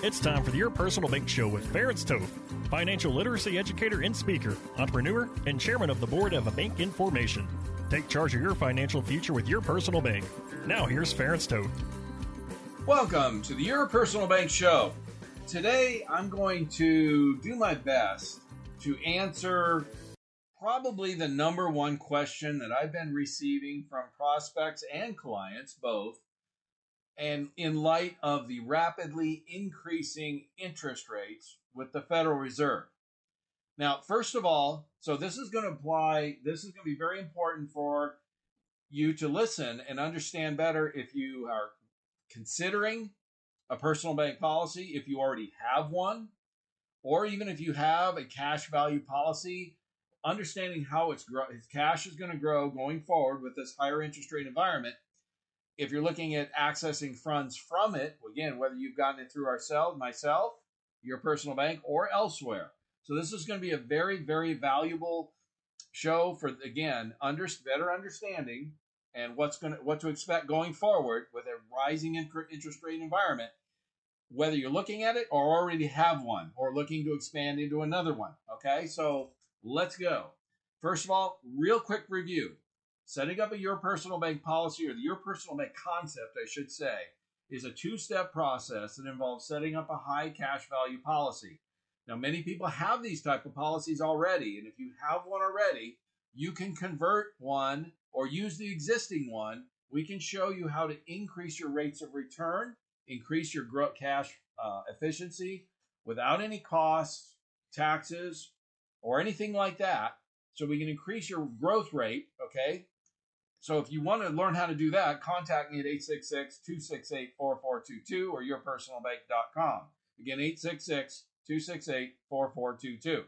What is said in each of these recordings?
It's time for Your Personal Bank Show with Ference Toth, financial literacy educator and speaker, entrepreneur, and chairman of the board of a bank information. Take charge of your financial future with your personal bank. Now here's Ference Toth. Welcome to the Your Personal Bank Show. Today I'm going to do my best to answer probably the number one question that I've been receiving from prospects and clients both and in light of the rapidly increasing interest rates with the Federal Reserve. Now, first of all, so this is going to apply, this is going to be very important for you to listen and understand better if you are considering a personal bank policy, if you already have one, or even if you have a cash value policy, understanding how its, grow, its cash is going to grow going forward with this higher interest rate environment if you're looking at accessing funds from it, again, whether you've gotten it through ourselves, myself, your personal bank, or elsewhere. So this is going to be a very, very valuable show for again, under, better understanding and what's going to what to expect going forward with a rising interest rate environment. Whether you're looking at it or already have one, or looking to expand into another one. Okay, so let's go. First of all, real quick review. Setting up a Your Personal Bank policy, or the Your Personal Bank concept, I should say, is a two step process that involves setting up a high cash value policy. Now, many people have these type of policies already, and if you have one already, you can convert one or use the existing one. We can show you how to increase your rates of return, increase your cash uh, efficiency without any costs, taxes, or anything like that. So we can increase your growth rate, okay, so if you want to learn how to do that, contact me at 866-268-4422 or yourpersonalbank.com. Again, 866-268-4422.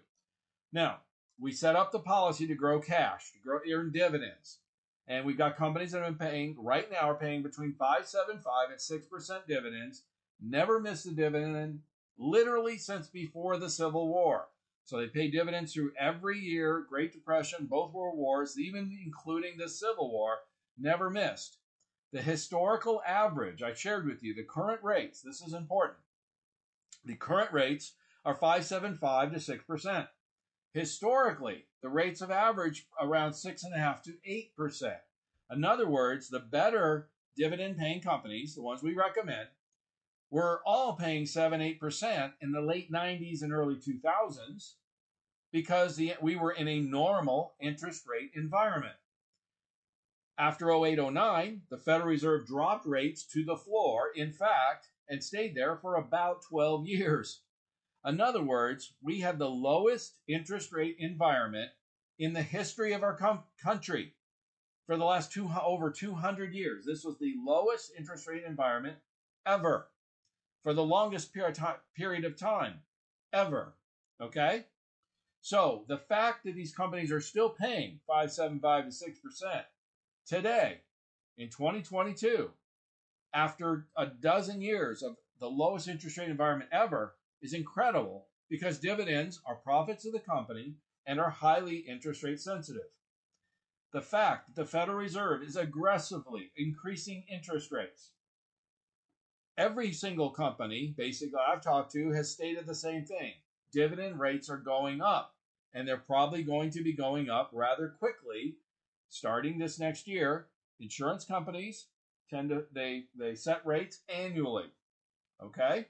Now, we set up the policy to grow cash, to grow earn dividends. And we've got companies that have been paying, right now are paying between 5.75 and 6% dividends. Never missed a dividend, literally since before the Civil War. So they pay dividends through every year, Great Depression, both World Wars, even including the Civil War, never missed. The historical average, I shared with you, the current rates, this is important. The current rates are 575 to 6%. Historically, the rates have averaged around 6.5 to 8%. In other words, the better dividend paying companies, the ones we recommend, were all paying 7 8% in the late 90s and early 2000s because the, we were in a normal interest rate environment. After 0809, the Federal Reserve dropped rates to the floor, in fact, and stayed there for about 12 years. In other words, we had the lowest interest rate environment in the history of our com- country for the last two, over 200 years. This was the lowest interest rate environment ever for the longest period of time ever. Okay? So the fact that these companies are still paying 575 to 6% today in 2022, after a dozen years of the lowest interest rate environment ever, is incredible because dividends are profits of the company and are highly interest rate sensitive. The fact that the Federal Reserve is aggressively increasing interest rates. Every single company, basically, I've talked to has stated the same thing dividend rates are going up, and they're probably going to be going up rather quickly starting this next year. Insurance companies tend to they they set rates annually. Okay?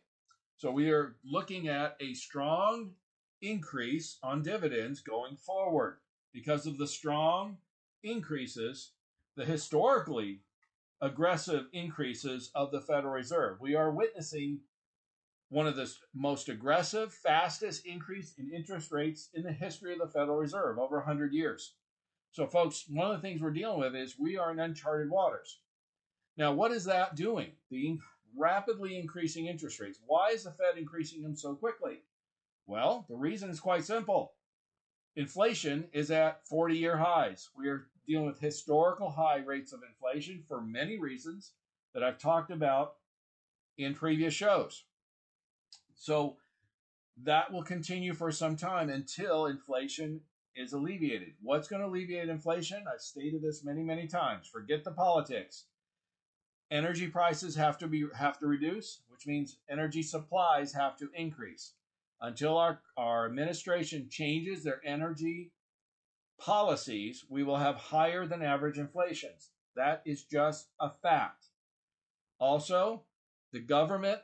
So we are looking at a strong increase on dividends going forward because of the strong increases, the historically aggressive increases of the Federal Reserve. We are witnessing one of the most aggressive, fastest increase in interest rates in the history of the Federal Reserve, over 100 years. So, folks, one of the things we're dealing with is we are in uncharted waters. Now, what is that doing? The rapidly increasing interest rates. Why is the Fed increasing them so quickly? Well, the reason is quite simple. Inflation is at 40 year highs. We are dealing with historical high rates of inflation for many reasons that I've talked about in previous shows. So that will continue for some time until inflation is alleviated. What's going to alleviate inflation? I've stated this many, many times. Forget the politics. Energy prices have to be have to reduce, which means energy supplies have to increase. Until our, our administration changes their energy policies, we will have higher than average inflations. That is just a fact. Also, the government,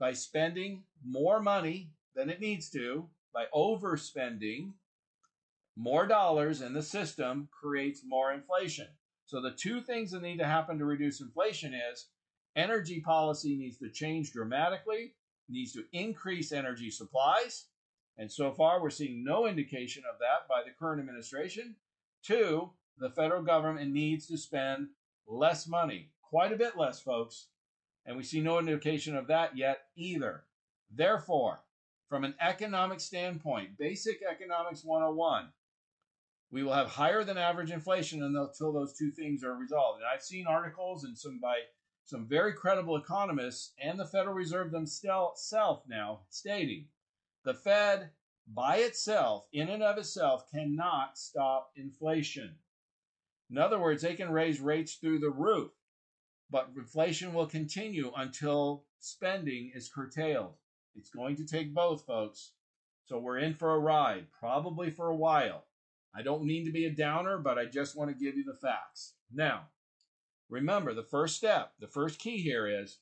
by spending more money than it needs to, by overspending more dollars in the system, creates more inflation. So, the two things that need to happen to reduce inflation is energy policy needs to change dramatically, needs to increase energy supplies. And so far, we're seeing no indication of that by the current administration. Two, the federal government needs to spend less money, quite a bit less, folks, and we see no indication of that yet either. Therefore, from an economic standpoint, basic economics 101, we will have higher than average inflation until those two things are resolved. And I've seen articles and some by some very credible economists and the Federal Reserve themselves now stating the Fed by itself, in and of itself, cannot stop inflation. In other words, they can raise rates through the roof but inflation will continue until spending is curtailed. It's going to take both, folks. So we're in for a ride, probably for a while. I don't mean to be a downer, but I just want to give you the facts. Now, remember the first step, the first key here is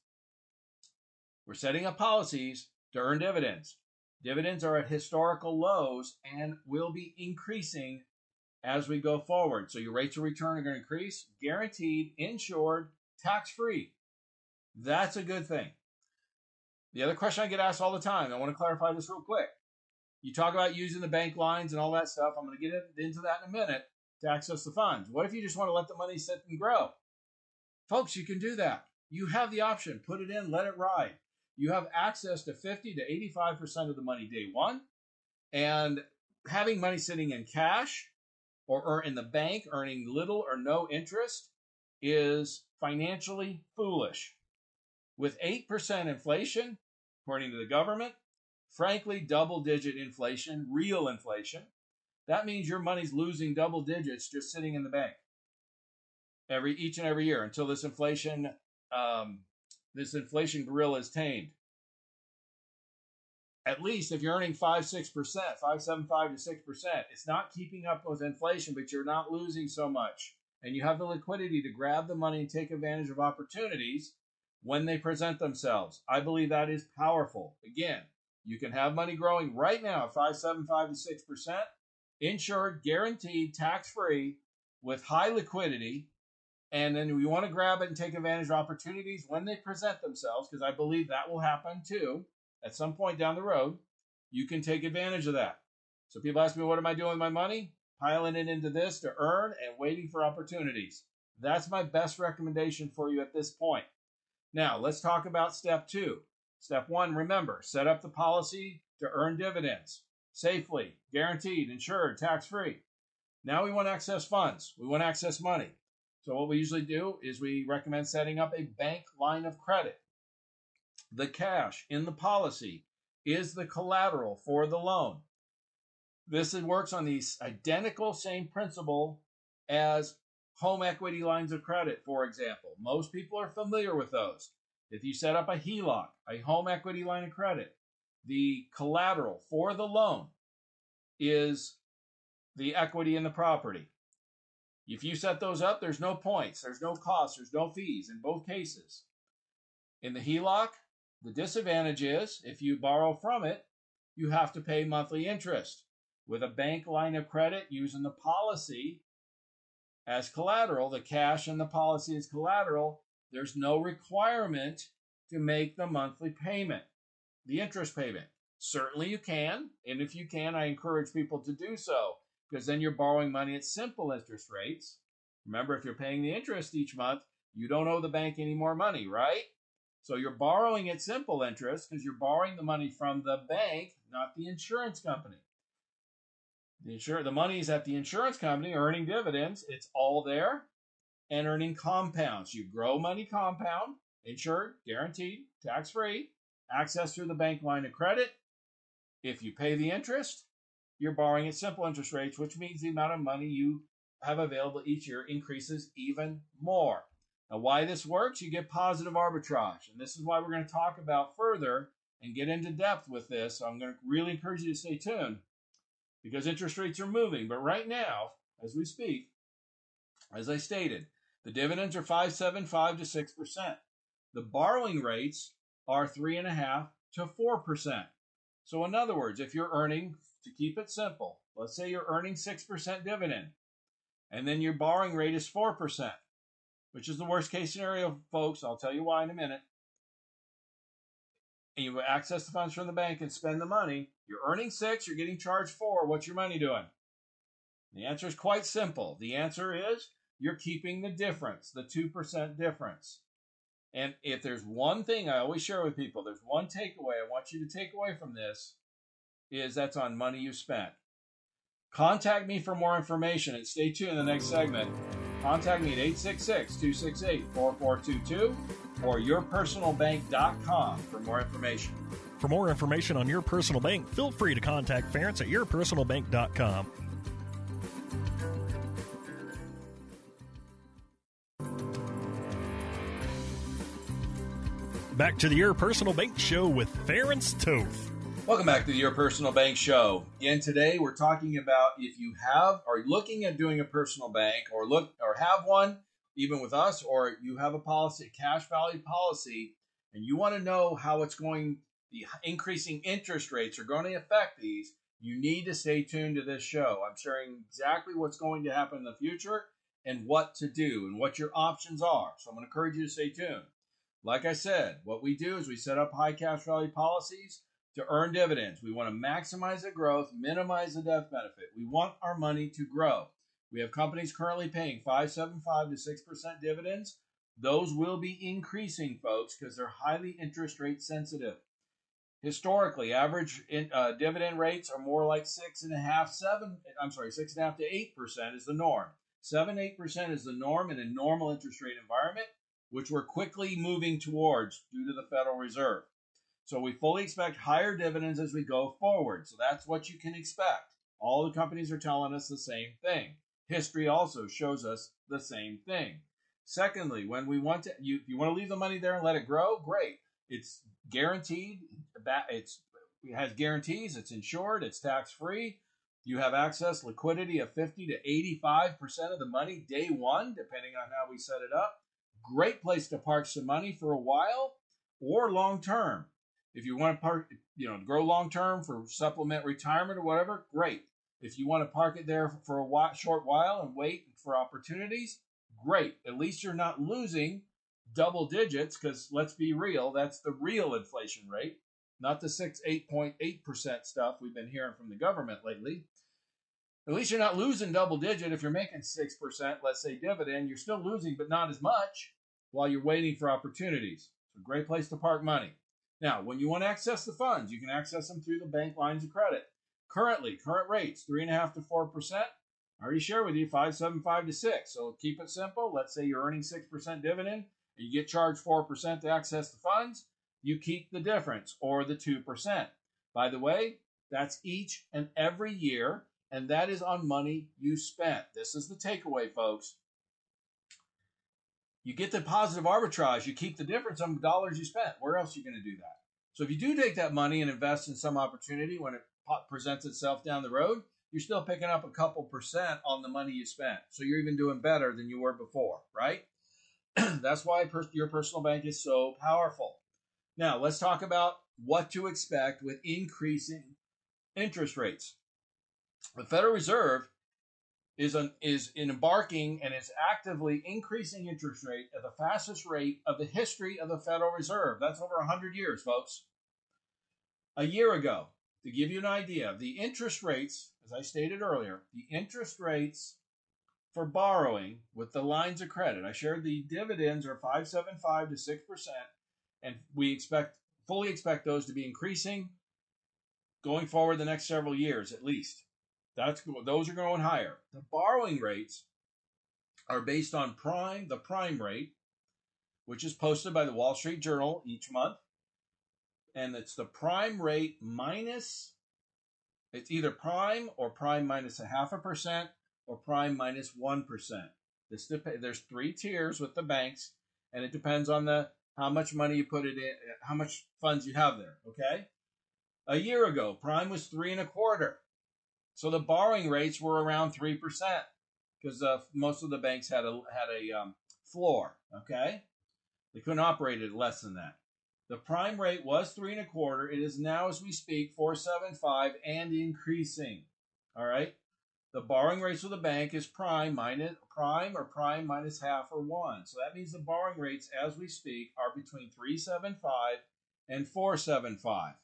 we're setting up policies to earn dividends. Dividends are at historical lows and will be increasing as we go forward. So your rates of return are going to increase, guaranteed, insured, tax free. That's a good thing. The other question I get asked all the time, I want to clarify this real quick. You talk about using the bank lines and all that stuff. I'm going to get into that in a minute to access the funds. What if you just want to let the money sit and grow? Folks, you can do that. You have the option. Put it in, let it ride. You have access to 50 to 85% of the money day one. And having money sitting in cash or, or in the bank earning little or no interest is financially foolish. With 8% inflation, according to the government, frankly, double digit inflation, real inflation, that means your money's losing double digits just sitting in the bank every each and every year until this inflation um, this inflation gorilla is tamed. At least if you're earning five six percent, five seven five to six percent, it's not keeping up with inflation, but you're not losing so much and you have the liquidity to grab the money and take advantage of opportunities when they present themselves. I believe that is powerful. Again, you can have money growing right now at 575 to 6%, insured, guaranteed, tax free, with high liquidity. And then we want to grab it and take advantage of opportunities when they present themselves, because I believe that will happen too at some point down the road. You can take advantage of that. So people ask me, what am I doing with my money? Piling it into this to earn and waiting for opportunities. That's my best recommendation for you at this point. Now, let's talk about step two. Step one, remember, set up the policy to earn dividends safely, guaranteed, insured, tax free. Now we want access funds. We want access money. So, what we usually do is we recommend setting up a bank line of credit. The cash in the policy is the collateral for the loan. This works on the identical same principle as home equity lines of credit, for example. Most people are familiar with those. If you set up a HELOC, a home equity line of credit, the collateral for the loan is the equity in the property. If you set those up, there's no points, there's no costs, there's no fees in both cases. In the HELOC, the disadvantage is if you borrow from it, you have to pay monthly interest with a bank line of credit using the policy as collateral, the cash and the policy as collateral, there's no requirement to make the monthly payment, the interest payment. Certainly you can, and if you can, I encourage people to do so because then you're borrowing money at simple interest rates. Remember, if you're paying the interest each month, you don't owe the bank any more money, right? So you're borrowing at simple interest because you're borrowing the money from the bank, not the insurance company. The insur- the money is at the insurance company earning dividends. It's all there and earning compounds. You grow money compound, insured, guaranteed, tax free, access through the bank line of credit. If you pay the interest, you're borrowing at simple interest rates, which means the amount of money you have available each year increases even more. Now, why this works, you get positive arbitrage. And this is why we're going to talk about further and get into depth with this. So I'm going to really encourage you to stay tuned because interest rates are moving. But right now, as we speak, as I stated, the dividends are 5.75 to 6%. The borrowing rates are 3.5 to 4%. So, in other words, if you're earning, to keep it simple, let's say you're earning 6% dividend, and then your borrowing rate is 4%, which is the worst case scenario, folks. I'll tell you why in a minute. And you access the funds from the bank and spend the money. You're earning six, you're getting charged four. What's your money doing? The answer is quite simple. The answer is you're keeping the difference, the 2% difference. And if there's one thing I always share with people, there's one takeaway I want you to take away from this is that's on money you spent. Contact me for more information and stay tuned in the next segment. Contact me at 866 268 4422 or yourpersonalbank.com for more information. For more information on your personal bank, feel free to contact Ference at yourpersonalbank.com. Back to the Your Personal Bank Show with Ference Toth. Welcome back to the Your Personal Bank Show. Again, today we're talking about if you have are looking at doing a personal bank or look or have one, even with us, or you have a policy, cash value policy, and you want to know how it's going, the increasing interest rates are going to affect these. You need to stay tuned to this show. I'm sharing exactly what's going to happen in the future and what to do and what your options are. So I'm going to encourage you to stay tuned. Like I said, what we do is we set up high cash value policies to earn dividends. We want to maximize the growth, minimize the death benefit. We want our money to grow. We have companies currently paying 5.75 to 6% dividends. Those will be increasing, folks, because they're highly interest rate sensitive. Historically, average in, uh, dividend rates are more like six and a half, seven. I'm sorry, six and a half to eight percent is the norm. Seven, eight percent is the norm in a normal interest rate environment which we're quickly moving towards due to the Federal Reserve. So we fully expect higher dividends as we go forward. So that's what you can expect. All the companies are telling us the same thing. History also shows us the same thing. Secondly, when we want to, you, you want to leave the money there and let it grow, great. It's guaranteed. It's it has guarantees. It's insured. It's tax free. You have access liquidity of 50 to 85 percent of the money day one, depending on how we set it up. Great place to park some money for a while or long term. If you want to park, you know, grow long term for supplement retirement or whatever, great. If you want to park it there for a while, short while and wait for opportunities, great. At least you're not losing double digits because let's be real, that's the real inflation rate, not the 6 8.8% stuff we've been hearing from the government lately. At least you're not losing double digit if you're making 6%, let's say dividend, you're still losing but not as much while you're waiting for opportunities. It's a great place to park money. Now, when you want to access the funds, you can access them through the bank lines of credit. Currently, current rates, 3.5 to 4%. I already shared with you 5.75 to 6. So keep it simple. Let's say you're earning 6% dividend and you get charged 4% to access the funds. You keep the difference or the 2%. By the way, that's each and every year, and that is on money you spent. This is the takeaway, folks you get the positive arbitrage. You keep the difference on the dollars you spent. Where else are you going to do that? So if you do take that money and invest in some opportunity when it presents itself down the road, you're still picking up a couple percent on the money you spent. So you're even doing better than you were before, right? That's why per- your personal bank is so powerful. Now, let's talk about what to expect with increasing interest rates. The Federal Reserve is an, is embarking and is actively increasing interest rate at the fastest rate of the history of the Federal Reserve. That's over 100 years, folks. A year ago, to give you an idea, the interest rates, as I stated earlier, the interest rates for borrowing with the lines of credit. I shared the dividends are 575 to 6%, and we expect fully expect those to be increasing going forward the next several years at least. That's those are going higher. The borrowing rates are based on prime, the prime rate, which is posted by the Wall Street Journal each month. And it's the prime rate minus it's either prime or prime minus a half a percent or prime minus 1. This dep- there's three tiers with the banks and it depends on the how much money you put it in, how much funds you have there, okay? A year ago, prime was three and a quarter. So the borrowing rates were around 3% because uh, most of the banks had a, had a um, floor, okay? They couldn't operate at less than that. The prime rate was three and a quarter. It is now, as we speak, 475 and increasing. All right. The borrowing rates of the bank is prime minus prime or prime minus half or one. So that means the borrowing rates as we speak are between 375 and 475.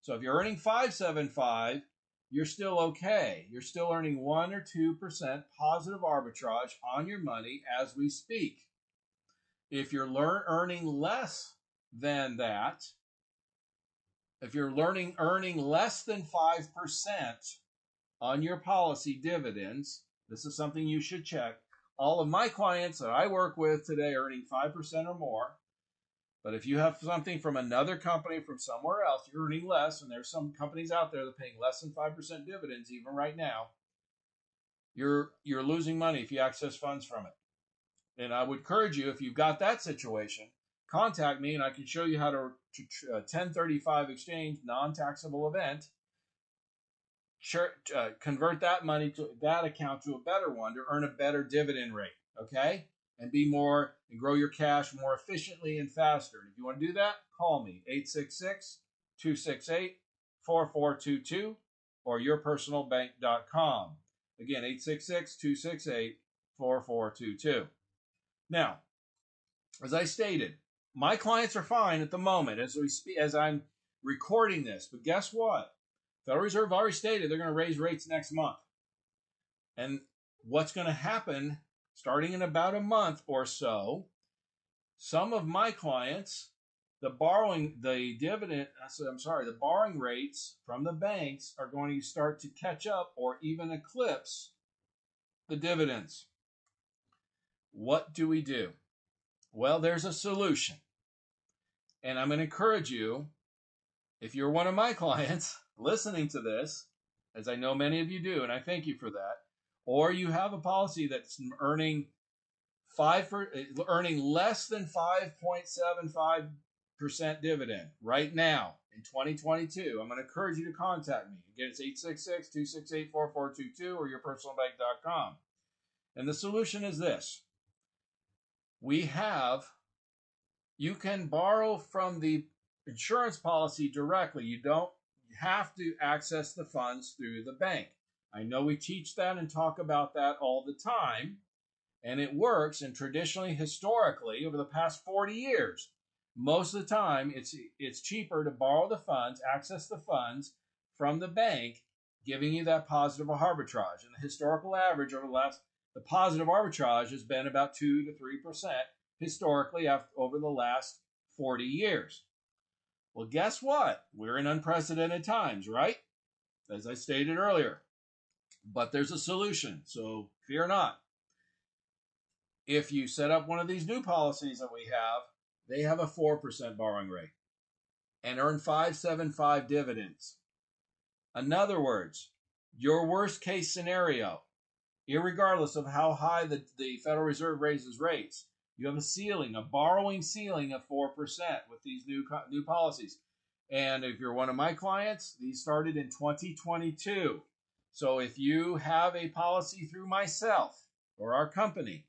So if you're earning 575, you're still okay. You're still earning 1 or 2% positive arbitrage on your money as we speak. If you're learn, earning less than that, if you're learning earning less than 5% on your policy dividends, this is something you should check. All of my clients that I work with today are earning 5% or more. But if you have something from another company from somewhere else, you're earning less, and there's some companies out there that are paying less than 5% dividends even right now, you're you're losing money if you access funds from it. And I would encourage you, if you've got that situation, contact me and I can show you how to, to uh, 1035 exchange non-taxable event. uh, convert that money to that account to a better one to earn a better dividend rate. Okay, and be more and grow your cash more efficiently and faster. If you want to do that, call me 866 268 4422 or yourpersonalbank.com. Again, 866 268 4422. Now, as I stated, my clients are fine at the moment as we as I'm recording this. But guess what? Federal Reserve already stated they're going to raise rates next month. And what's going to happen starting in about a month or so, some of my clients, the borrowing, the dividend, I'm sorry, the borrowing rates from the banks are going to start to catch up or even eclipse the dividends. What do we do? Well, there's a solution. And I'm going to encourage you, if you're one of my clients listening to this, as I know many of you do, and I thank you for that, or you have a policy that's earning five for, eh, earning less than 5.75 percent dividend right now in 2022, I'm going to encourage you to contact me. Again, it's 866-268-4422 or yourpersonalbank.com. And the solution is this. We have you can borrow from the insurance policy directly. You don't have to access the funds through the bank. I know we teach that and talk about that all the time, and it works. And traditionally, historically, over the past 40 years, most of the time it's it's cheaper to borrow the funds, access the funds from the bank, giving you that positive arbitrage. And the historical average over the last the positive arbitrage has been about two to three percent historically after, over the last 40 years. Well, guess what? We're in unprecedented times, right? As I stated earlier. But there's a solution, so fear not. If you set up one of these new policies that we have, they have a 4% borrowing rate and earn 575 dividends. In other words, your worst case scenario, regardless of how high the, the Federal Reserve raises rates, you have a ceiling, a borrowing ceiling of 4% with these new, new policies. And if you're one of my clients, these started in 2022. So if you have a policy through myself or our company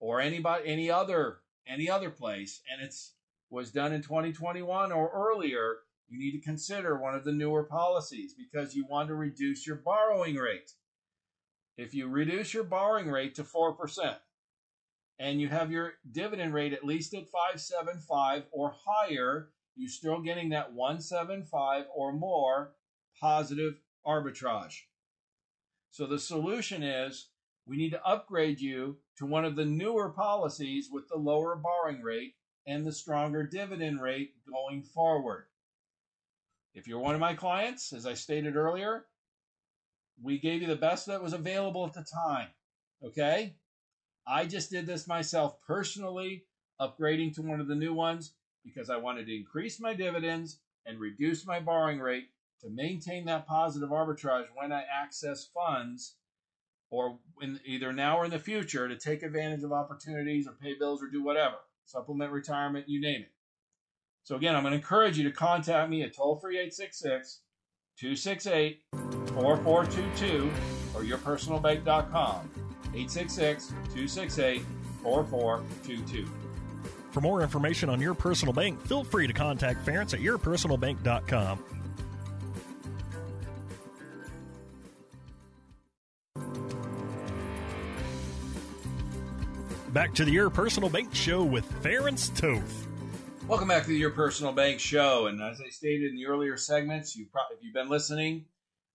or anybody any other any other place and it's was done in 2021 or earlier, you need to consider one of the newer policies because you want to reduce your borrowing rate. If you reduce your borrowing rate to 4% and you have your dividend rate at least at 575 or higher, you're still getting that 175 or more positive arbitrage. So the solution is we need to upgrade you to one of the newer policies with the lower borrowing rate and the stronger dividend rate going forward. If you're one of my clients, as I stated earlier, we gave you the best that was available at the time. Okay? I just did this myself personally, upgrading to one of the new ones because I wanted to increase my dividends and reduce my borrowing rate to maintain that positive arbitrage when I access funds or in either now or in the future to take advantage of opportunities or pay bills or do whatever, supplement retirement, you name it. So again, I'm going to encourage you to contact me at toll free 866 268 4422 or yourpersonalbank.com 866 268 4422. For more information on Your Personal Bank, feel free to contact Ference at yourpersonalbank.com. Back to the Your Personal Bank Show with Ference Toth. Welcome back to the Your Personal Bank Show. And as I stated in the earlier segments, you probably, if you've been listening,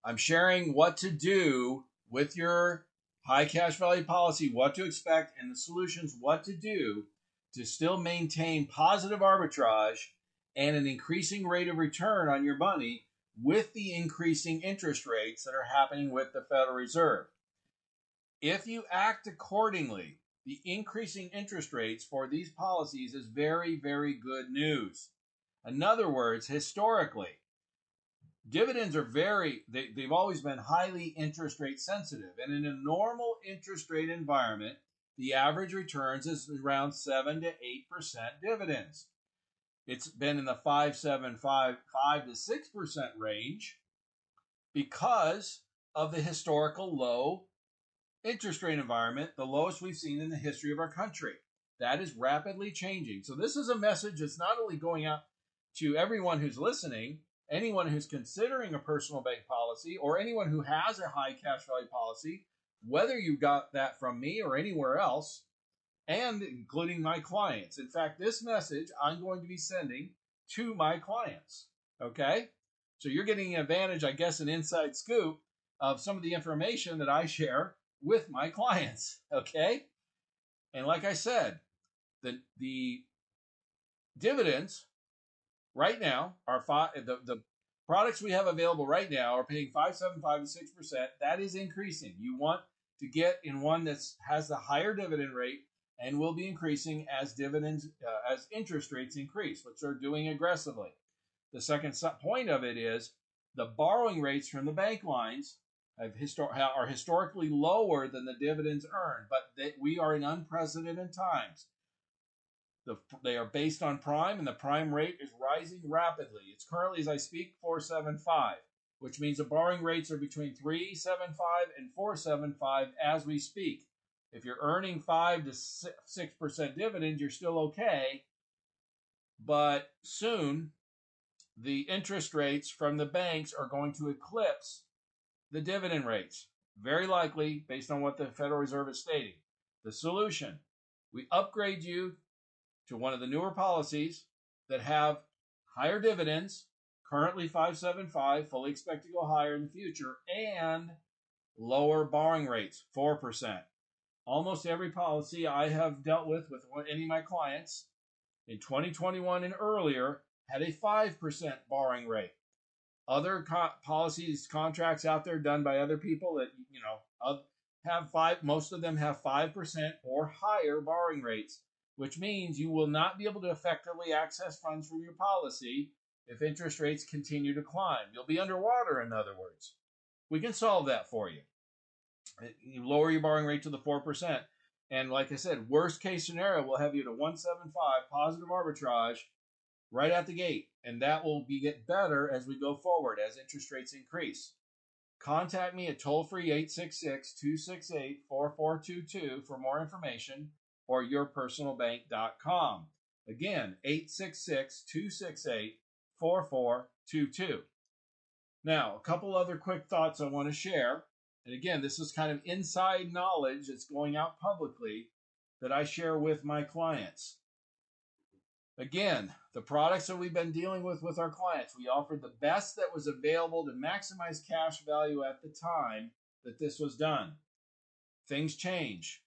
I'm sharing what to do with your high cash value policy, what to expect, and the solutions, what to do to still maintain positive arbitrage and an increasing rate of return on your money with the increasing interest rates that are happening with the Federal Reserve. If you act accordingly, the increasing interest rates for these policies is very, very good news. In other words, historically, dividends are very, they, they've always been highly interest rate sensitive. And in a normal interest rate environment, the average returns is around 7 to 8% dividends. It's been in the 5, 7, 5, 5 to 6% range because of the historical low interest rate environment, the lowest we've seen in the history of our country. That is rapidly changing. So, this is a message that's not only going out to everyone who's listening, anyone who's considering a personal bank policy, or anyone who has a high cash value policy, whether you got that from me or anywhere else, and including my clients. In fact, this message I'm going to be sending to my clients. Okay? So, you're getting an advantage, I guess, an inside scoop of some of the information that I share with my clients. Okay. And like I said, the, the dividends right now are five, the, the products we have available right now are paying 575 to 6%. That is increasing. You want to get in one that has the higher dividend rate and will be increasing as dividends, uh, as interest rates increase, which they're doing aggressively. The second point of it is the borrowing rates from the bank lines histor- are historically lower than the dividends earned, but they, we are in unprecedented times. The, they are based on prime, and the prime rate is rising rapidly. It's currently, as I speak, 475, which means the borrowing rates are between 375 and 475 as we speak. If you're earning 5 to 6% dividends, you're still okay. But soon, the interest rates from the banks are going to eclipse the dividend rates, very likely based on what the Federal Reserve is stating. The solution we upgrade you to one of the newer policies that have higher dividends, currently 575, fully expect to go higher in the future, and lower borrowing rates, 4%. Almost every policy I have dealt with with any of my clients in 2021 and earlier had a 5% borrowing rate other co- policies, contracts out there done by other people that you know have five. Most of them have five percent or higher borrowing rates, which means you will not be able to effectively access funds from your policy if interest rates continue to climb. You'll be underwater, in other words. We can solve that for you. You lower your borrowing rate to the four percent. And like I said, worst case scenario, we'll have you to 175 positive arbitrage right at the gate, and that will be get better as we go forward as interest rates increase. Contact me at toll free 866 268 4422 for more information or yourpersonalbank.com. Again, 866 268 4422. Now, a couple other quick thoughts I want to share. And again, this is kind of inside knowledge that's going out publicly that I share with my clients. Again, the products that we've been dealing with with our clients, we offered the best that was available to maximize cash value at the time that this was done. things change,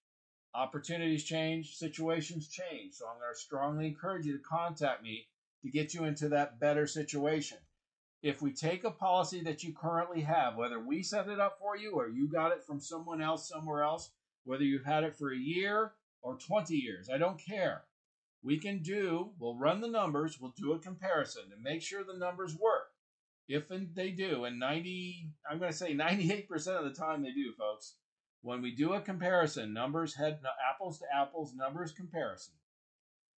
opportunities change, situations change. So I'm going to strongly encourage you to contact me to get you into that better situation. If we take a policy that you currently have, whether we set it up for you or you got it from someone else somewhere else, whether you've had it for a year or 20 years, I don't care. We can do, we'll run the numbers, we'll do a comparison to make sure the numbers work. If they do, and 90, I'm going to say 98% of the time they do, folks. When we do a comparison, numbers head apples to apples, numbers comparison,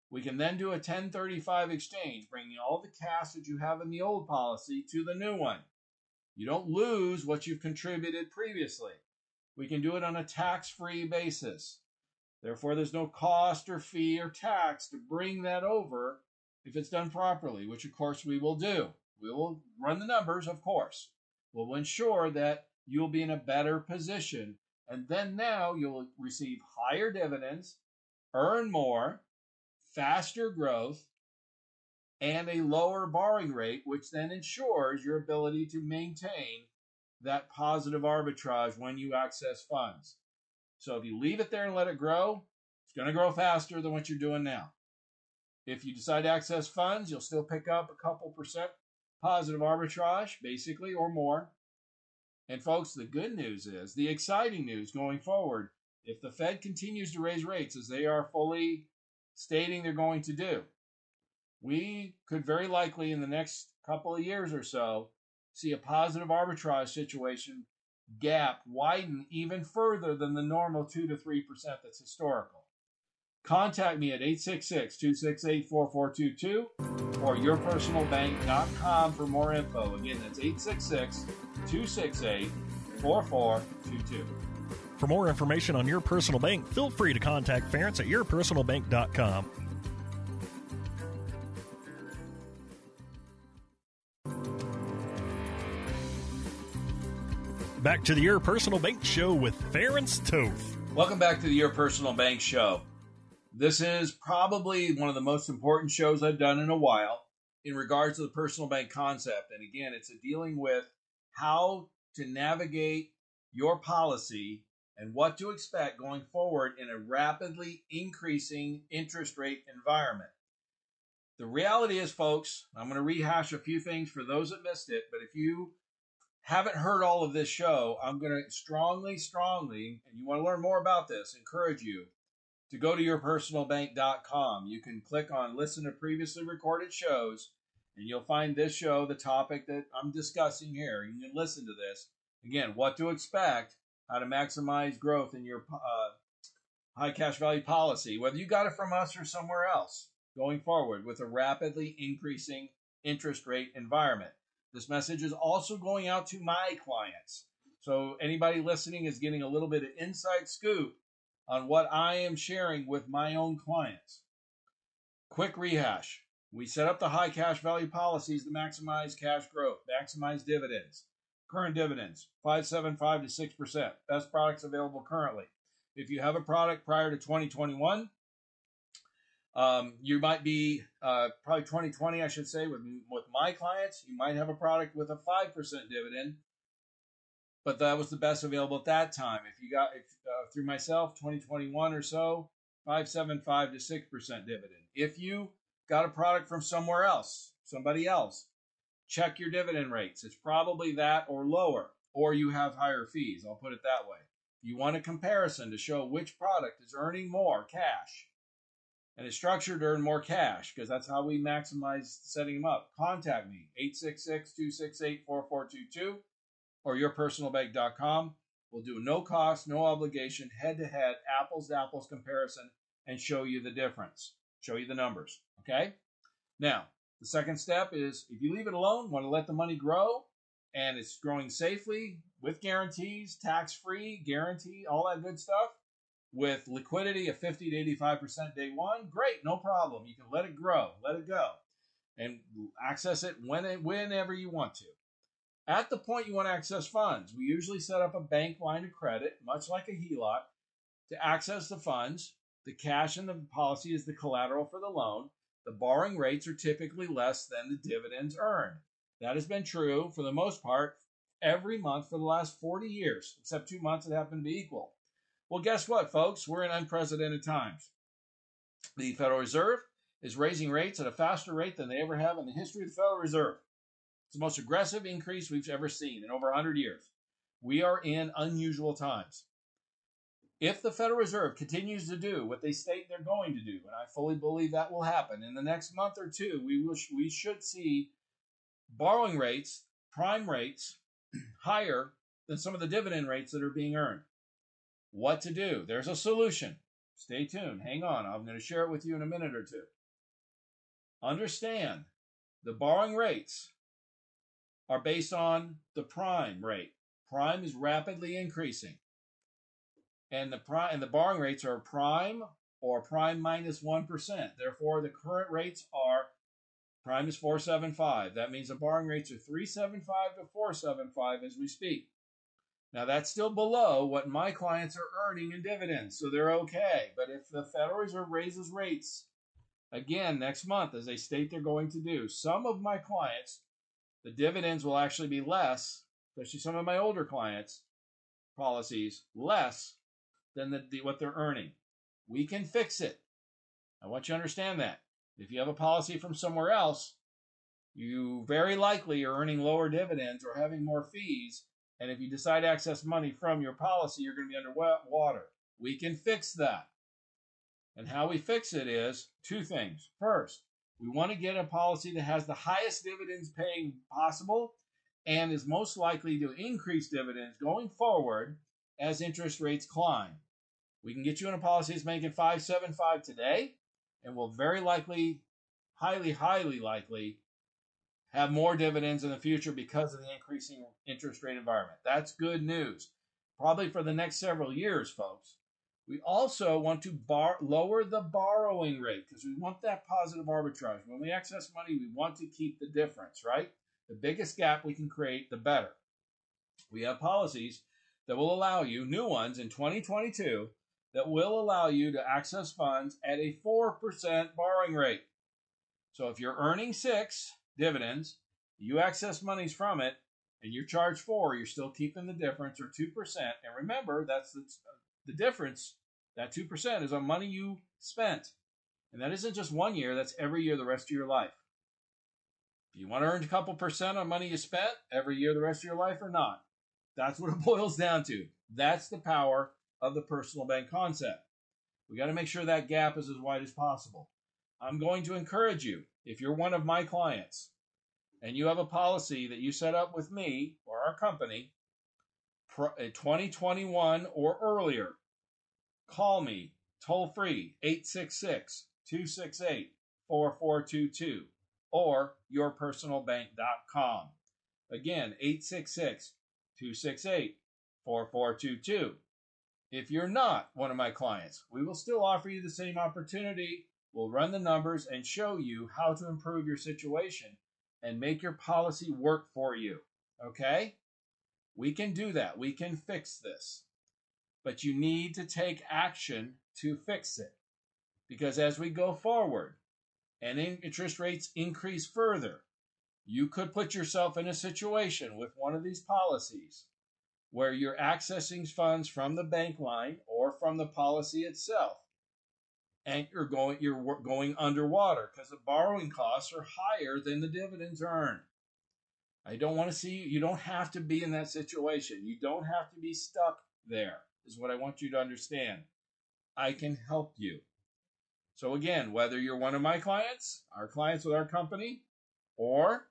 we can then do a 1035 exchange, bringing all the cash that you have in the old policy to the new one. You don't lose what you've contributed previously. We can do it on a tax free basis. Therefore, there's no cost or fee or tax to bring that over if it's done properly, which of course we will do. We will run the numbers, of course. We'll ensure that you'll be in a better position. And then now you'll receive higher dividends, earn more, faster growth, and a lower borrowing rate, which then ensures your ability to maintain that positive arbitrage when you access funds. So if you leave it there and let it grow, it's going to grow faster than what you're doing now. If you decide to access funds, you'll still pick up a couple percent positive arbitrage, basically, or more. And folks, the good news is the exciting news going forward. If the Fed continues to raise rates as they are fully stating they're going to do. We could very likely, in the next couple of years or so, see a positive arbitrage situation gap widen even further than the normal 2 to 3% that's historical. Contact me at 866 268 4422 or yourpersonalbank.com for more info. Again, that's 866 268 4422. For more information on your personal bank, feel free to contact Ference at yourpersonalbank.com. Back to the Your Personal Bank Show with Ference Toth. Welcome back to the Your Personal Bank Show. This is probably one of the most important shows I've done in a while in regards to the personal bank concept. And again, it's a dealing with how to navigate your policy and what to expect going forward in a rapidly increasing interest rate environment. The reality is, folks, I'm going to rehash a few things for those that missed it, but if you haven't heard all of this show, I'm going to strongly, strongly, and you want to learn more about this, encourage you to go to yourpersonalbank.com. You can click on listen to previously recorded shows, and you'll find this show, the topic that I'm discussing here. You can listen to this. Again, what to expect how to maximize growth in your uh, high cash value policy, whether you got it from us or somewhere else going forward with a rapidly increasing interest rate environment. This message is also going out to my clients. So anybody listening is getting a little bit of inside scoop on what I am sharing with my own clients. Quick rehash. We set up the high cash value policies to maximize cash growth, maximize dividends. Current dividends, 575 to 6%. Best products available currently. If you have a product prior to 2021, um, you might be uh, probably 2020, I should say, with with my clients. You might have a product with a five percent dividend, but that was the best available at that time. If you got if, uh, through myself, 2021 or so, five seven five to six percent dividend. If you got a product from somewhere else, somebody else, check your dividend rates. It's probably that or lower, or you have higher fees. I'll put it that way. You want a comparison to show which product is earning more cash and it's structured to earn more cash because that's how we maximize setting them up. Contact me 866 268 4422 or yourpersonalbank.com. We'll do no cost, no obligation, head to head, apples to apples comparison and show you the difference, show you the numbers. Okay? Now, the second step is if you leave it alone, want to let the money grow, and it's growing safely with guarantees, tax free, guarantee, all that good stuff, with liquidity of 50 to 85% day one, great, no problem. You can let it grow, let it go, and access it when whenever you want to. At the point you want to access funds, we usually set up a bank line of credit, much like a HELOC, to access the funds. The cash in the policy is the collateral for the loan. The borrowing rates are typically less than the dividends earned. That has been true for the most part every month for the last 40 years, except two months that happen to be equal. Well, guess what, folks? We're in unprecedented times. The Federal Reserve is raising rates at a faster rate than they ever have in the history of the Federal Reserve. It's the most aggressive increase we've ever seen in over 100 years. We are in unusual times. If the Federal Reserve continues to do what they state they're going to do, and I fully believe that will happen in the next month or two, we will we should see borrowing rates, prime rates, higher than some of the dividend rates that are being earned. What to do? There's a solution. Stay tuned. Hang on. I'm going to share it with you in a minute or two. Understand the borrowing rates are based on the prime rate. Prime is rapidly increasing. And the prime and the borrowing rates are prime or prime minus 1. Therefore, the current rates are prime is 475. That means the borrowing rates are 375 to 475 as we speak. Now, that's still below what my clients are earning in dividends, so they're okay. But if the Federal Reserve raises rates again next month, as they state they're going to do, some of my clients, the dividends will actually be less, especially some of my older clients' policies, less than the, the, what they're earning. We can fix it. I want you to understand that. If you have a policy from somewhere else, you very likely are earning lower dividends or having more fees and if you decide to access money from your policy, you're going to be underwater. We can fix that. And how we fix it is two things. First, we want to get a policy that has the highest dividends paying possible and is most likely to increase dividends going forward as interest rates climb. We can get you in a policy that's making 575 today and will very likely, highly, highly likely have more dividends in the future because of the increasing interest rate environment. That's good news. Probably for the next several years, folks. We also want to bar- lower the borrowing rate because we want that positive arbitrage. When we access money, we want to keep the difference, right? The biggest gap we can create, the better. We have policies that will allow you, new ones in 2022, that will allow you to access funds at a 4% borrowing rate. So if you're earning six, dividends, you access monies from it, and you're charged four, you're still keeping the difference or 2%. And remember, that's the, the difference. That 2% is on money you spent. And that isn't just one year, that's every year the rest of your life. Do you want to earn a couple percent on money you spent every year the rest of your life or not? That's what it boils down to. That's the power of the personal bank concept. We got to make sure that gap is as wide as possible. I'm going to encourage you, if you're one of my clients and you have a policy that you set up with me or our company, Eh, 2021 or earlier, call me toll free 866 268 4422 or yourpersonalbank.com. Again, 866 268 4422. If you're not one of my clients, we will still offer you the same opportunity We'll run the numbers and show you how to improve your situation and make your policy work for you. Okay? We can do that. We can fix this. But you need to take action to fix it. Because as we go forward and interest rates increase further, you could put yourself in a situation with one of these policies where you're accessing funds from the bank line or from the policy itself and you're going you're going underwater because the borrowing costs are higher than the dividends earned. I don't want to see you. You don't have to be in that situation. You don't have to be stuck there. Is what I want you to understand. I can help you. So again, whether you're one of my clients, our clients with our company, or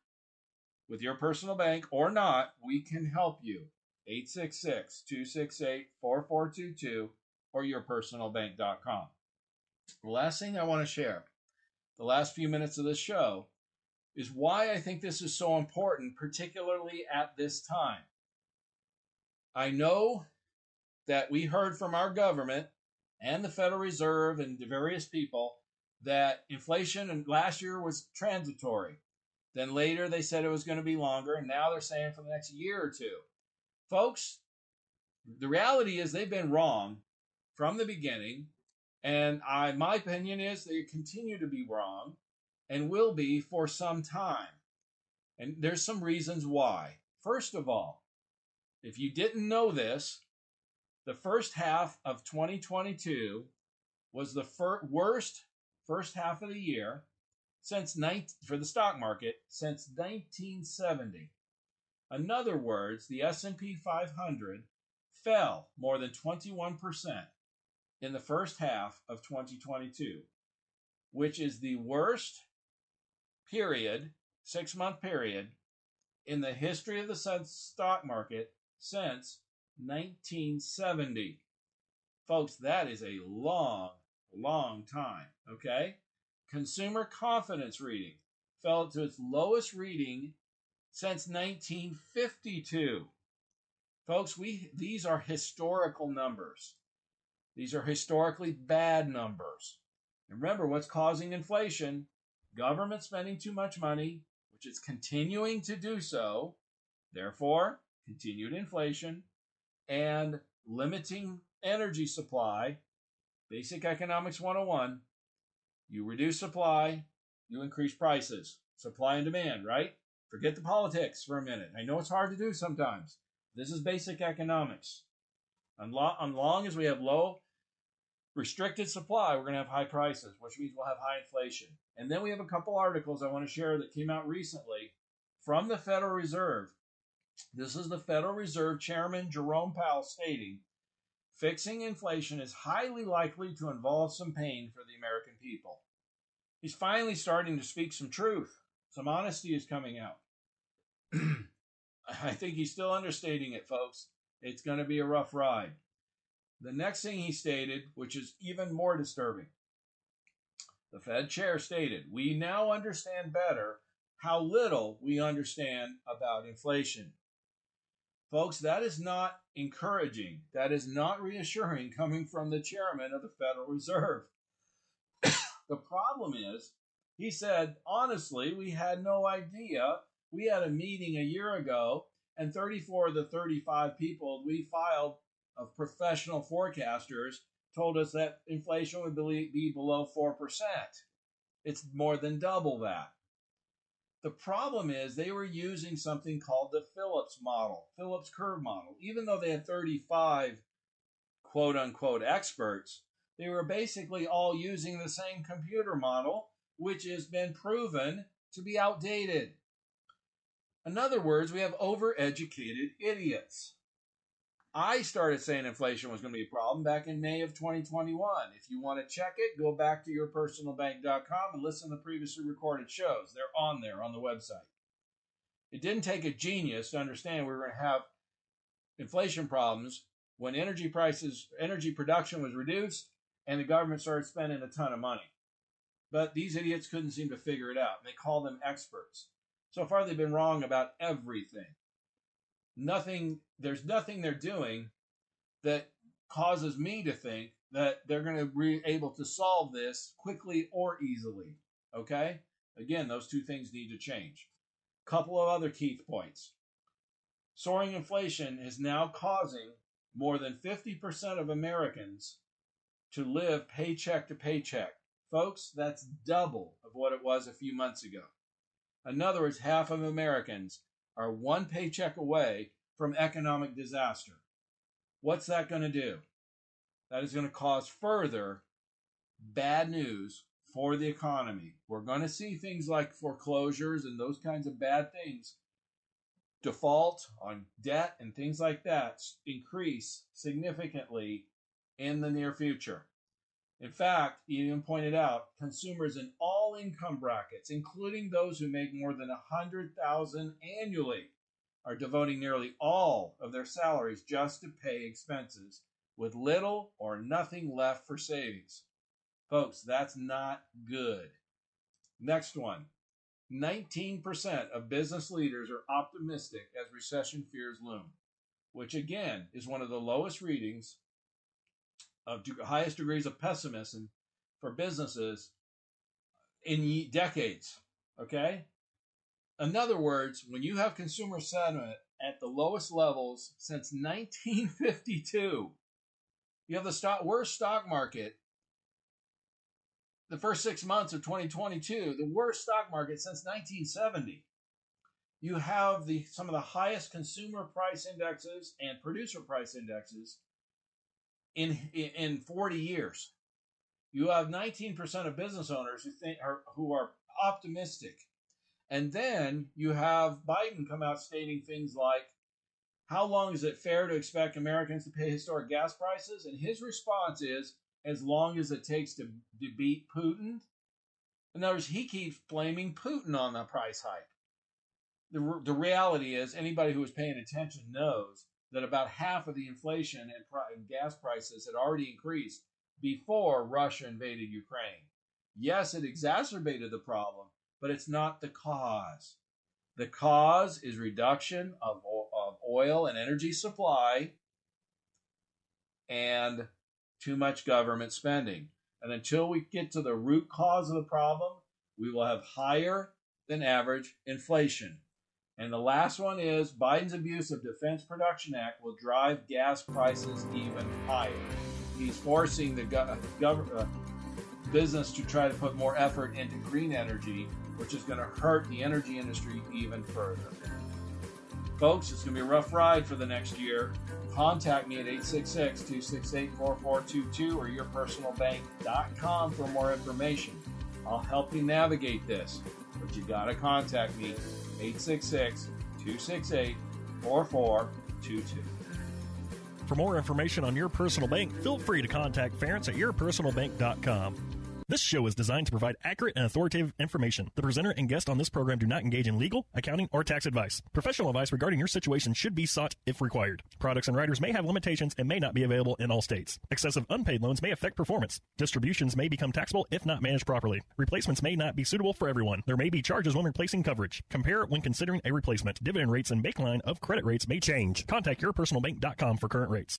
with your personal bank or not, we can help you. 866 268 4422 or yourpersonalbank.com. The last thing I want to share, the last few minutes of this show, is why I think this is so important, particularly at this time. I know that we heard from our government and the Federal Reserve and the various people that inflation last year was transitory. Then later they said it was going to be longer, and now they're saying for the next year or two. Folks, the reality is they've been wrong from the beginning. And I, my opinion is they continue to be wrong and will be for some time. And there's some reasons why. First of all, if you didn't know this, The first half of 2022 was the fir- worst first half of the year since 19, for the stock market since 1970. In other words, the S&P 500 fell more than 21% in the first half of 2022, which is the worst period, 6-month period in the history of the stock market since 1970. Folks, that is a long, long time, okay? Consumer confidence reading fell to its lowest reading since 1952. Folks, we these are historical numbers. These are historically bad numbers. And remember what's causing inflation? Government spending too much money, which is continuing to do so. Therefore, continued inflation and limiting energy supply. Basic Economics 101 you reduce supply, you increase prices. Supply and demand, right? Forget the politics for a minute. I know it's hard to do sometimes. This is basic economics. As long as we have low restricted supply, we're going to have high prices, which means we'll have high inflation. And then we have a couple articles I want to share that came out recently from the Federal Reserve. This is the Federal Reserve Chairman Jerome Powell stating Fixing inflation is highly likely to involve some pain for the American people. He's finally starting to speak some truth. Some honesty is coming out. I think he's still understating it, folks. It's going to be a rough ride. The next thing he stated, which is even more disturbing, the Fed chair stated, We now understand better how little we understand about inflation. Folks, that is not encouraging. That is not reassuring coming from the chairman of the Federal Reserve. the problem is, he said, honestly, we had no idea. We had a meeting a year ago, and 34 of the 35 people we filed of professional forecasters told us that inflation would be below 4%. It's more than double that. The problem is they were using something called the Phillips model, Phillips curve model. Even though they had 35 quote unquote experts, they were basically all using the same computer model, which has been proven to be outdated. In other words, we have overeducated idiots. I started saying inflation was going to be a problem back in May of 2021. If you want to check it, go back to yourpersonalbank.com and listen to the previously recorded shows. They're on there on the website. It didn't take a genius to understand we were going to have inflation problems when energy prices, energy production was reduced and the government started spending a ton of money. But these idiots couldn't seem to figure it out. They call them experts. So far, they've been wrong about everything nothing there's nothing they're doing that causes me to think that they're going to be able to solve this quickly or easily. Okay? Again, those two things need to change. Couple of other key points. Soaring inflation is now causing more than 50% of Americans to live paycheck to paycheck. Folks, that's double of what it was a few months ago. In other words, half of Americans are one paycheck away from economic disaster. What's that going to do? That is going to cause further bad news for the economy. We're going to see things like foreclosures and those kinds of bad things, default on debt and things like that increase significantly in the near future. In fact, he even pointed out consumers in all income brackets, including those who make more than 100,000 annually, are devoting nearly all of their salaries just to pay expenses with little or nothing left for savings. Folks, that's not good. Next one. 19% of business leaders are optimistic as recession fears loom, which again is one of the lowest readings of highest degrees of pessimism for businesses in decades. Okay? In other words, when you have consumer sentiment at the lowest levels since 1952, you have the stock, worst stock market the first six months of 2022, the worst stock market since 1970. You have the some of the highest consumer price indexes and producer price indexes in in 40 years. You have 19% of business owners who think are, who are optimistic. And then you have Biden come out stating things like how long is it fair to expect Americans to pay historic gas prices? And his response is as long as it takes to, to beat Putin. In other words, he keeps blaming Putin on the price hike. The, the reality is, anybody who is paying attention knows that about half of the inflation and, gas prices had already increased before Russia invaded Ukraine. Yes, it exacerbated the problem, but it's not the cause. The cause is reduction of, of oil and energy supply and too much government spending. And until we get to the root cause of the problem, we will have higher than average inflation. And the last one is Biden's abuse of Defense Production Act will drive gas prices even higher. He's forcing the go- gov- uh, business to try to put more effort into green energy, which is going to hurt the energy industry even further. Folks, it's going to be a rough ride for the next year. Contact me at 866 268 4422 or yourpersonalbank.com for more information. I'll help you navigate this, but you got to contact me 866 268 4422. For more information on your personal bank, feel free to contact Ference at yourpersonalbank.com. This show is designed to provide accurate and authoritative information. The presenter and guest on this program do not engage in legal, accounting, or tax advice. Professional advice regarding your situation should be sought if required. Products and riders may have limitations and may not be available in all states. Excessive unpaid loans may affect performance. Distributions may become taxable if not managed properly. Replacements may not be suitable for everyone. There may be charges when replacing coverage. Compare when considering a replacement. Dividend rates and baseline of credit rates may change. Contact yourpersonalbank.com for current rates.